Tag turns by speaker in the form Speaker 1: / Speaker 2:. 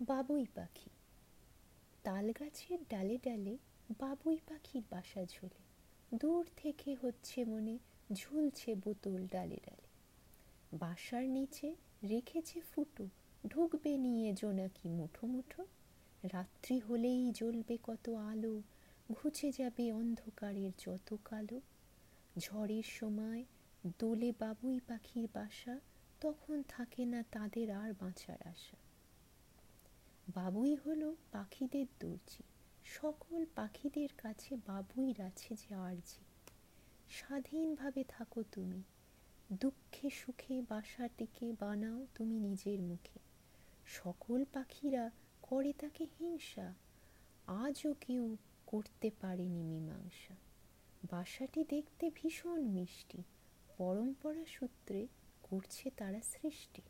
Speaker 1: বাবুই পাখি। তাল গাছের ডালে ডালে বাবুই পাখির বাসা ঝোলে। দূর থেকে হচ্ছে মনে ঝুলছে বোতল ডালে ডালে। বাসার নিচে রেখেছে ফুটো, ঢুকবে নিয়ে জোনাকি মুঠো মুঠো। রাত্রি হলেই জ্বলবে কত আলো, ঘুচে যাবে অন্ধকারের যত কালো। ঝড়ের সময় দোলে বাবুই পাখির বাসা, তখন থাকে না তাদের আর বাঁচার আশা। বাবুই হলো পাখিদের দর্জি। সকল পাখিদের কাছে বাবুই আছে যে আরজি। স্বাধীনভাবে থাকো তুমি। দুঃখে সুখে বাসাটিকে বানাও তুমি নিজের মুখে। সকল পাখিরা করে তাকে হিংসা। আজও কেউ করতে পারেনি মীমাংসা। বাসাটি দেখতে ভীষণ মিষ্টি। পরম্পরা সূত্রে করছে তারা সৃষ্টি।